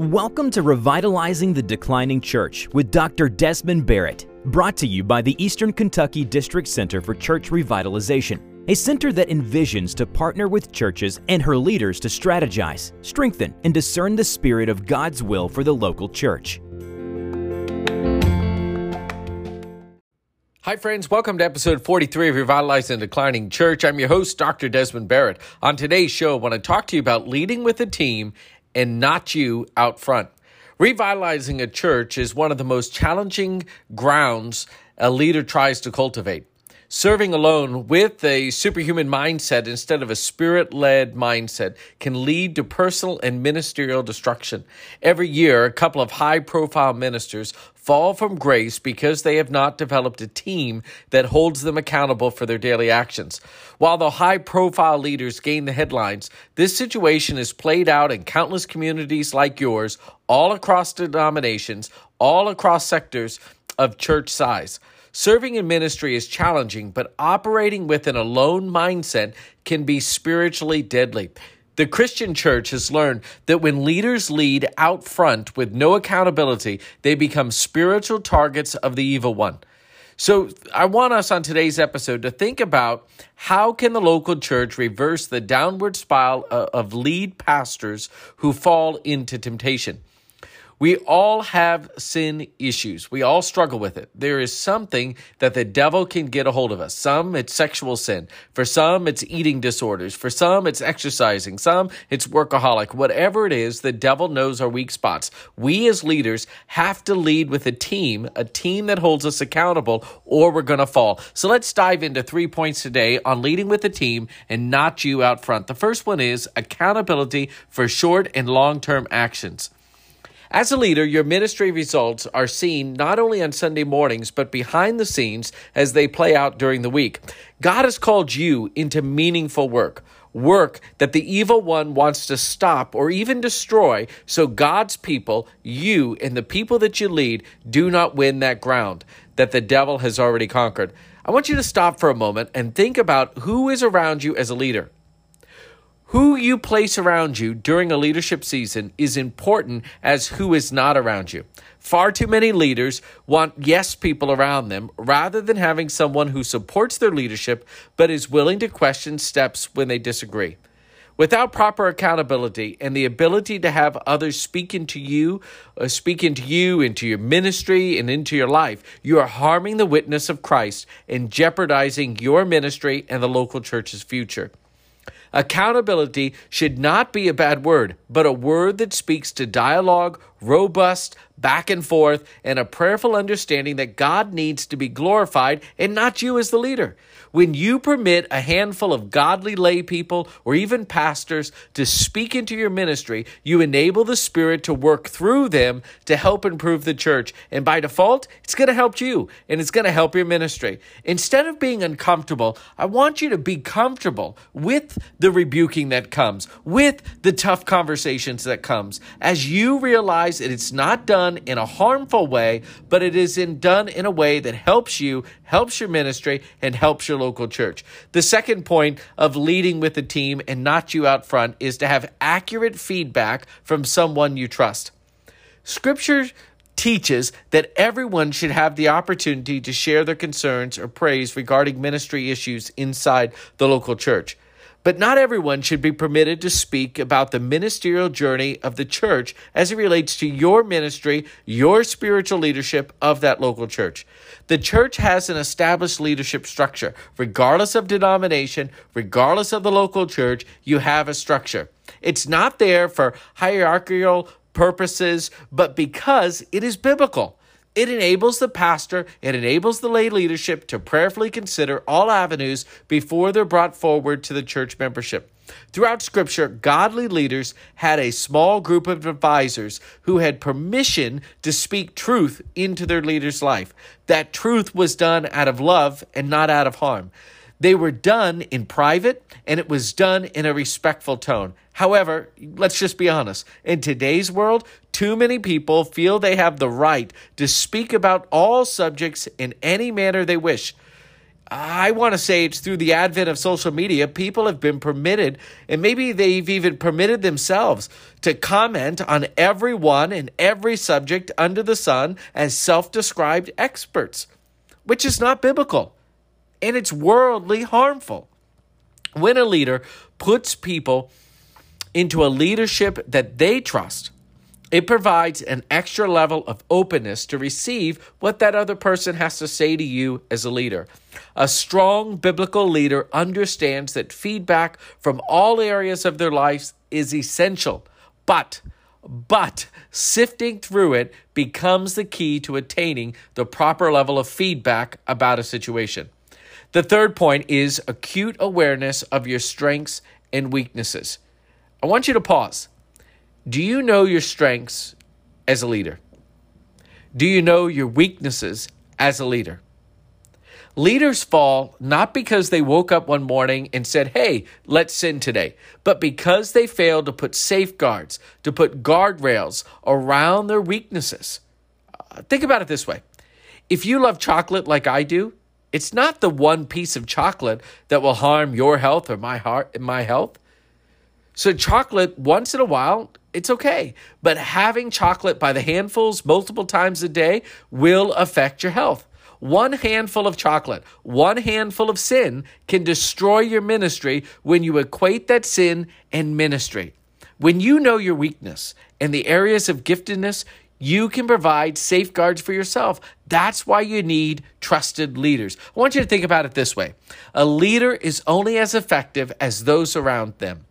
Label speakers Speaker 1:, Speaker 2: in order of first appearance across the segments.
Speaker 1: Welcome to Revitalizing the Declining Church with Dr. Desmond Barrett, brought to you by the Eastern Kentucky District Center for Church Revitalization, a center that envisions to partner with churches and her leaders to strategize, strengthen, and discern the spirit of God's will for the local church.
Speaker 2: Hi, friends. Welcome to episode 43 of Revitalizing the Declining Church. I'm your host, Dr. Desmond Barrett. On today's show, I want to talk to you about leading with a team and not you out front. Revitalizing a church is one of the most challenging grounds a leader tries to cultivate. Serving alone with a superhuman mindset instead of a spirit led mindset can lead to personal and ministerial destruction. Every year, a couple of high profile ministers fall from grace because they have not developed a team that holds them accountable for their daily actions. While the high profile leaders gain the headlines, this situation is played out in countless communities like yours, all across denominations, all across sectors of church size. Serving in ministry is challenging, but operating with an alone mindset can be spiritually deadly. The Christian church has learned that when leaders lead out front with no accountability, they become spiritual targets of the evil one. So I want us on today's episode to think about how can the local church reverse the downward spiral of lead pastors who fall into temptation. We all have sin issues. We all struggle with it. There is something that the devil can get a hold of us. Some it's sexual sin. For some it's eating disorders. For some it's exercising. Some it's workaholic. Whatever it is, the devil knows our weak spots. We as leaders have to lead with a team, a team that holds us accountable or we're going to fall. So let's dive into three points today on leading with a team and not you out front. The first one is accountability for short and long-term actions. As a leader, your ministry results are seen not only on Sunday mornings, but behind the scenes as they play out during the week. God has called you into meaningful work. Work that the evil one wants to stop or even destroy, so God's people, you and the people that you lead, do not win that ground that the devil has already conquered. I want you to stop for a moment and think about who is around you as a leader. Who you place around you during a leadership season is important as who is not around you. Far too many leaders want yes people around them rather than having someone who supports their leadership but is willing to question steps when they disagree. Without proper accountability and the ability to have others speak into you, uh, speak into you, into your ministry, and into your life, you are harming the witness of Christ and jeopardizing your ministry and the local church's future. Accountability should not be a bad word, but a word that speaks to dialogue, robust, back and forth, and a prayerful understanding that God needs to be glorified and not you as the leader. When you permit a handful of godly lay people or even pastors to speak into your ministry, you enable the Spirit to work through them to help improve the church. And by default, it's going to help you and it's going to help your ministry. Instead of being uncomfortable, I want you to be comfortable with the rebuking that comes, with the tough conversations that comes, as you realize it's not done in a harmful way, but it is in, done in a way that helps you, helps your ministry, and helps your local church. The second point of leading with the team and not you out front is to have accurate feedback from someone you trust. Scripture teaches that everyone should have the opportunity to share their concerns or praise regarding ministry issues inside the local church. But not everyone should be permitted to speak about the ministerial journey of the church as it relates to your ministry, your spiritual leadership of that local church. The church has an established leadership structure. Regardless of denomination, regardless of the local church, you have a structure. It's not there for hierarchical purposes, but because it is biblical. It enables the pastor, it enables the lay leadership to prayerfully consider all avenues before they're brought forward to the church membership. Throughout Scripture, godly leaders had a small group of advisors who had permission to speak truth into their leader's life. That truth was done out of love and not out of harm. They were done in private and it was done in a respectful tone. However, let's just be honest. In today's world, too many people feel they have the right to speak about all subjects in any manner they wish. I want to say it's through the advent of social media, people have been permitted, and maybe they've even permitted themselves to comment on everyone and every subject under the sun as self described experts, which is not biblical and it's worldly harmful. When a leader puts people into a leadership that they trust, it provides an extra level of openness to receive what that other person has to say to you as a leader. A strong biblical leader understands that feedback from all areas of their lives is essential, but but sifting through it becomes the key to attaining the proper level of feedback about a situation. The third point is acute awareness of your strengths and weaknesses. I want you to pause. Do you know your strengths as a leader? Do you know your weaknesses as a leader? Leaders fall not because they woke up one morning and said, Hey, let's sin today, but because they failed to put safeguards, to put guardrails around their weaknesses. Uh, think about it this way if you love chocolate like I do, it's not the one piece of chocolate that will harm your health or my heart and my health. So chocolate once in a while, it's okay. But having chocolate by the handfuls multiple times a day will affect your health. One handful of chocolate, one handful of sin can destroy your ministry when you equate that sin and ministry. When you know your weakness and the areas of giftedness, you can provide safeguards for yourself. That's why you need trusted leaders. I want you to think about it this way a leader is only as effective as those around them.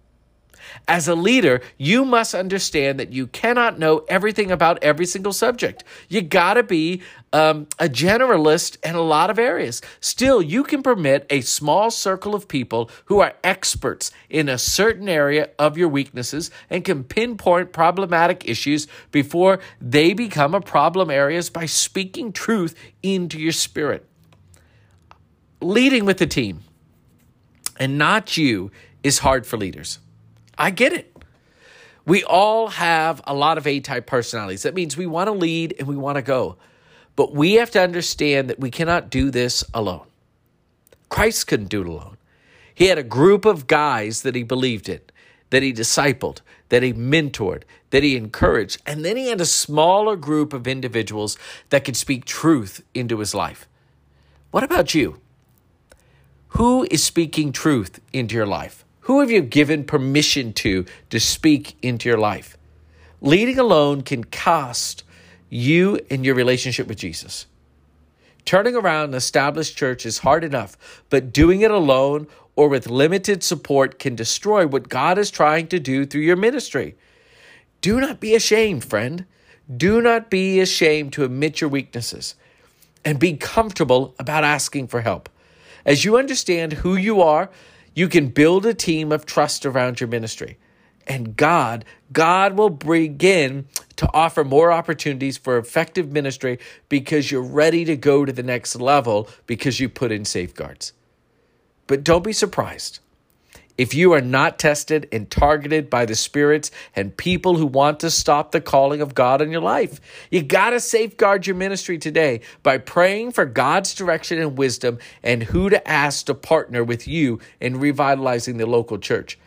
Speaker 2: As a leader, you must understand that you cannot know everything about every single subject. You got to be um, a generalist in a lot of areas. Still, you can permit a small circle of people who are experts in a certain area of your weaknesses and can pinpoint problematic issues before they become a problem areas by speaking truth into your spirit. Leading with the team and not you is hard for leaders. I get it. We all have a lot of A type personalities. That means we want to lead and we want to go. But we have to understand that we cannot do this alone. Christ couldn't do it alone. He had a group of guys that he believed in, that he discipled, that he mentored, that he encouraged, and then he had a smaller group of individuals that could speak truth into his life. What about you? Who is speaking truth into your life? Who have you given permission to to speak into your life? Leading alone can cost you and your relationship with Jesus. Turning around an established church is hard enough, but doing it alone or with limited support can destroy what God is trying to do through your ministry. Do not be ashamed, friend. Do not be ashamed to admit your weaknesses and be comfortable about asking for help. As you understand who you are you can build a team of trust around your ministry. And God, God will begin to offer more opportunities for effective ministry because you're ready to go to the next level because you put in safeguards. But don't be surprised. If you are not tested and targeted by the spirits and people who want to stop the calling of God in your life, you got to safeguard your ministry today by praying for God's direction and wisdom and who to ask to partner with you in revitalizing the local church.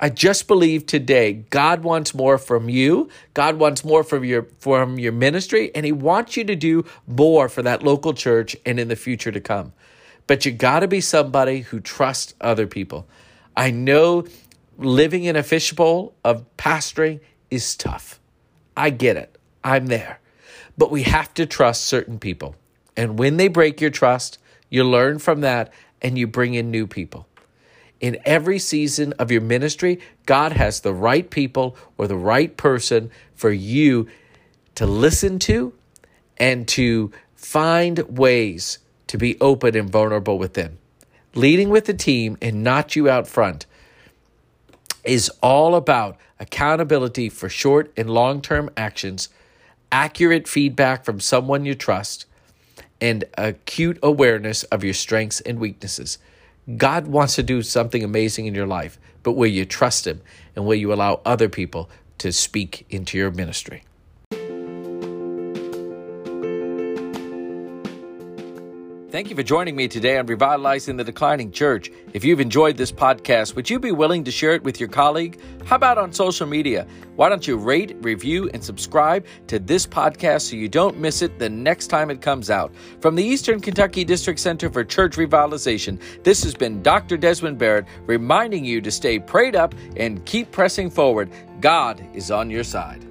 Speaker 2: I just believe today God wants more from you. God wants more from your from your ministry and he wants you to do more for that local church and in the future to come. But you got to be somebody who trusts other people. I know living in a fishbowl of pastoring is tough. I get it. I'm there. But we have to trust certain people. And when they break your trust, you learn from that and you bring in new people. In every season of your ministry, God has the right people or the right person for you to listen to and to find ways to be open and vulnerable with them leading with the team and not you out front is all about accountability for short and long term actions, accurate feedback from someone you trust, and acute awareness of your strengths and weaknesses. God wants to do something amazing in your life, but will you trust Him and will you allow other people to speak into your ministry? Thank you for joining me today on Revitalizing the Declining Church. If you've enjoyed this podcast, would you be willing to share it with your colleague? How about on social media? Why don't you rate, review, and subscribe to this podcast so you don't miss it the next time it comes out? From the Eastern Kentucky District Center for Church Revitalization, this has been Dr. Desmond Barrett reminding you to stay prayed up and keep pressing forward. God is on your side.